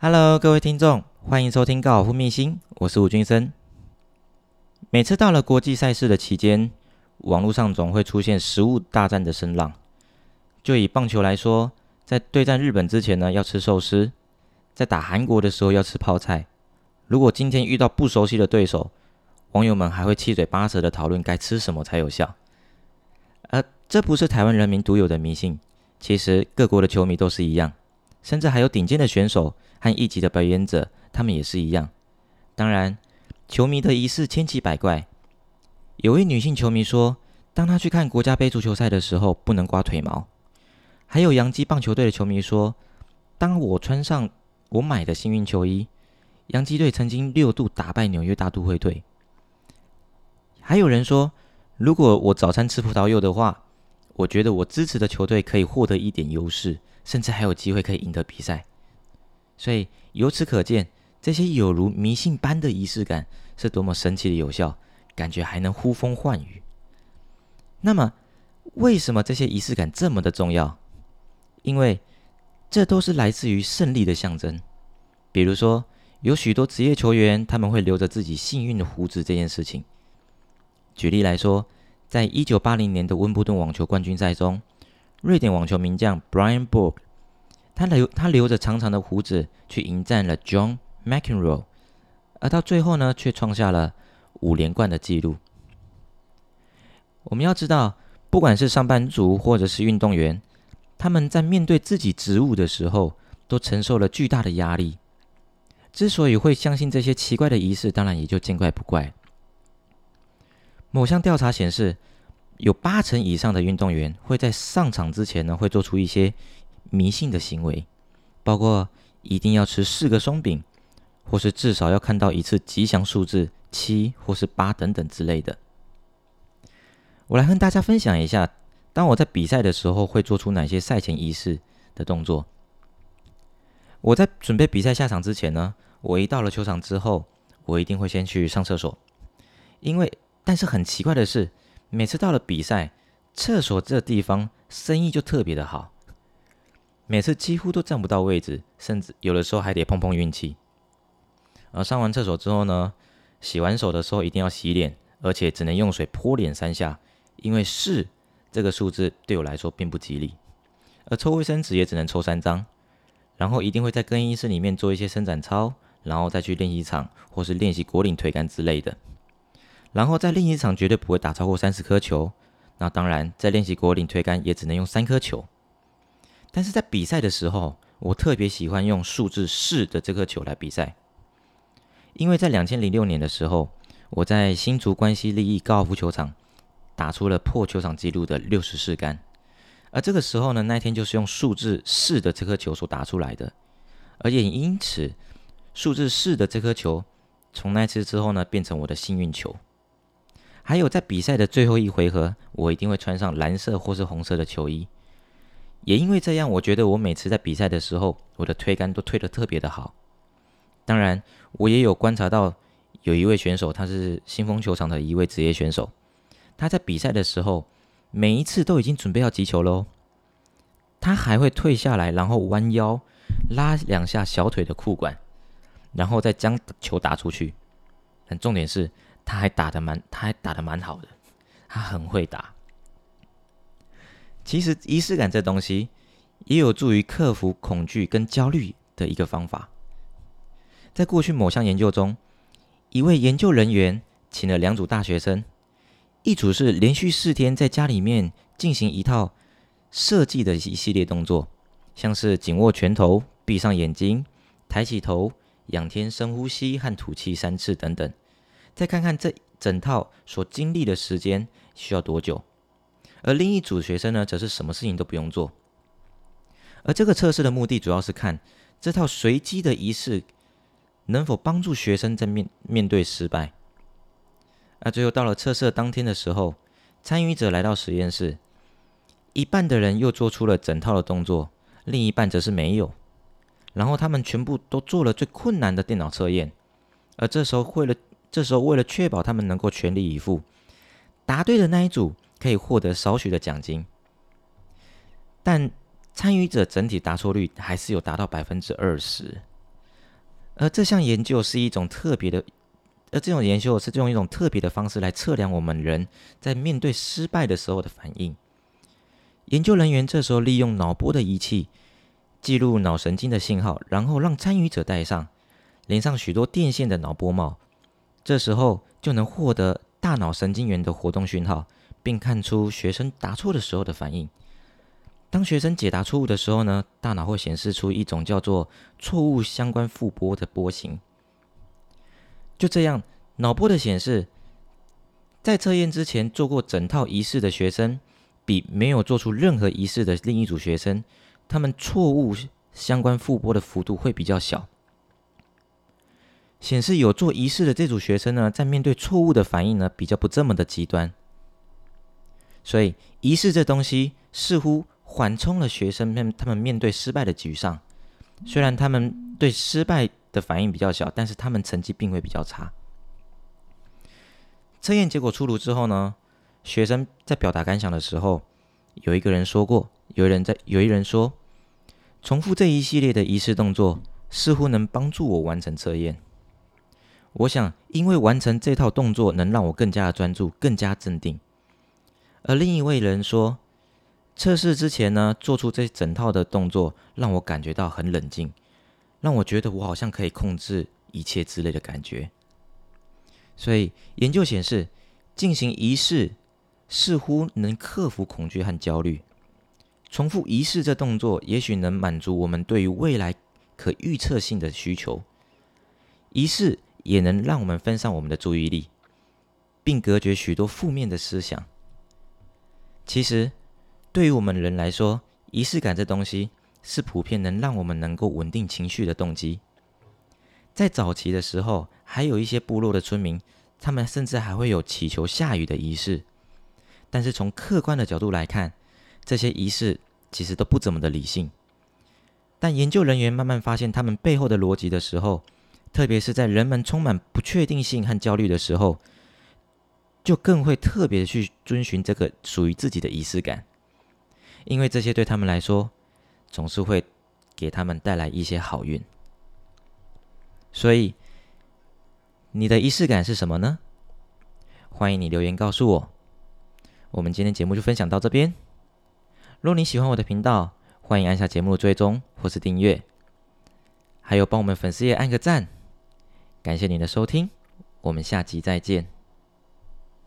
Hello，各位听众，欢迎收听高尔夫秘辛，我是吴君生。每次到了国际赛事的期间，网络上总会出现食物大战的声浪。就以棒球来说，在对战日本之前呢，要吃寿司；在打韩国的时候要吃泡菜。如果今天遇到不熟悉的对手，网友们还会七嘴八舌的讨论该吃什么才有效。而这不是台湾人民独有的迷信。其实各国的球迷都是一样，甚至还有顶尖的选手和一级的表演者，他们也是一样。当然，球迷的仪式千奇百怪。有位女性球迷说，当她去看国家杯足球赛的时候，不能刮腿毛。还有洋基棒球队的球迷说，当我穿上我买的幸运球衣，洋基队曾经六度打败纽约大都会队。还有人说，如果我早餐吃葡萄柚的话。我觉得我支持的球队可以获得一点优势，甚至还有机会可以赢得比赛。所以由此可见，这些有如迷信般的仪式感是多么神奇的有效，感觉还能呼风唤雨。那么，为什么这些仪式感这么的重要？因为这都是来自于胜利的象征。比如说，有许多职业球员他们会留着自己幸运的胡子这件事情。举例来说。在一九八零年的温布顿网球冠军赛中，瑞典网球名将 Brian Borg，他留他留着长长的胡子去迎战了 John McEnroe，而到最后呢，却创下了五连冠的纪录。我们要知道，不管是上班族或者是运动员，他们在面对自己职务的时候，都承受了巨大的压力。之所以会相信这些奇怪的仪式，当然也就见怪不怪。某项调查显示，有八成以上的运动员会在上场之前呢，会做出一些迷信的行为，包括一定要吃四个松饼，或是至少要看到一次吉祥数字七或是八等等之类的。我来和大家分享一下，当我在比赛的时候会做出哪些赛前仪式的动作。我在准备比赛下场之前呢，我一到了球场之后，我一定会先去上厕所，因为。但是很奇怪的是，每次到了比赛，厕所这地方生意就特别的好，每次几乎都占不到位置，甚至有的时候还得碰碰运气。而上完厕所之后呢，洗完手的时候一定要洗脸，而且只能用水泼脸三下，因为四这个数字对我来说并不吉利。而抽卫生纸也只能抽三张，然后一定会在更衣室里面做一些伸展操，然后再去练习场或是练习果岭推杆之类的。然后在另一场绝对不会打超过三十颗球，那当然在练习果岭推杆也只能用三颗球。但是在比赛的时候，我特别喜欢用数字四的这颗球来比赛，因为在两千零六年的时候，我在新竹关西利益高尔夫球场打出了破球场纪录的六十四杆，而这个时候呢，那天就是用数字四的这颗球所打出来的，而也因此数字四的这颗球从那次之后呢，变成我的幸运球。还有在比赛的最后一回合，我一定会穿上蓝色或是红色的球衣。也因为这样，我觉得我每次在比赛的时候，我的推杆都推得特别的好。当然，我也有观察到有一位选手，他是新丰球场的一位职业选手。他在比赛的时候，每一次都已经准备要击球喽，他还会退下来，然后弯腰拉两下小腿的裤管，然后再将球打出去。但重点是。他还打的蛮，他还打的蛮好的，他很会打。其实仪式感这东西也有助于克服恐惧跟焦虑的一个方法。在过去某项研究中，一位研究人员请了两组大学生，一组是连续四天在家里面进行一套设计的一系列动作，像是紧握拳头、闭上眼睛、抬起头、仰天深呼吸和吐气三次等等。再看看这整套所经历的时间需要多久，而另一组学生呢，则是什么事情都不用做。而这个测试的目的主要是看这套随机的仪式能否帮助学生在面面对失败。而最后到了测试当天的时候，参与者来到实验室，一半的人又做出了整套的动作，另一半则是没有。然后他们全部都做了最困难的电脑测验，而这时候会了这时候，为了确保他们能够全力以赴，答对的那一组可以获得少许的奖金，但参与者整体答错率还是有达到百分之二十。而这项研究是一种特别的，而这种研究是用一种特别的方式来测量我们人在面对失败的时候的反应。研究人员这时候利用脑波的仪器记录脑神经的信号，然后让参与者戴上连上许多电线的脑波帽，这时候就能获得大脑神经元的活动讯号，并看出学生答错的时候的反应。当学生解答错误的时候呢，大脑会显示出一种叫做错误相关负波的波形。就这样，脑波的显示，在测验之前做过整套仪式的学生，比没有做出任何仪式的另一组学生，他们错误相关负波的幅度会比较小。显示有做仪式的这组学生呢，在面对错误的反应呢，比较不这么的极端。所以，仪式这东西似乎。缓冲了学生们他们面对失败的沮丧，虽然他们对失败的反应比较小，但是他们成绩并未比较差。测验结果出炉之后呢，学生在表达感想的时候，有一个人说过，有人在有一人说，重复这一系列的仪式动作似乎能帮助我完成测验。我想，因为完成这套动作能让我更加的专注，更加镇定。而另一位人说。测试之前呢，做出这整套的动作，让我感觉到很冷静，让我觉得我好像可以控制一切之类的感觉。所以研究显示，进行仪式似乎能克服恐惧和焦虑。重复仪式这动作，也许能满足我们对于未来可预测性的需求。仪式也能让我们分散我们的注意力，并隔绝许多负面的思想。其实。对于我们人来说，仪式感这东西是普遍能让我们能够稳定情绪的动机。在早期的时候，还有一些部落的村民，他们甚至还会有祈求下雨的仪式。但是从客观的角度来看，这些仪式其实都不怎么的理性。但研究人员慢慢发现他们背后的逻辑的时候，特别是在人们充满不确定性和焦虑的时候，就更会特别的去遵循这个属于自己的仪式感。因为这些对他们来说，总是会给他们带来一些好运。所以，你的仪式感是什么呢？欢迎你留言告诉我。我们今天节目就分享到这边。若你喜欢我的频道，欢迎按下节目的追踪或是订阅，还有帮我们粉丝页按个赞。感谢您的收听，我们下集再见。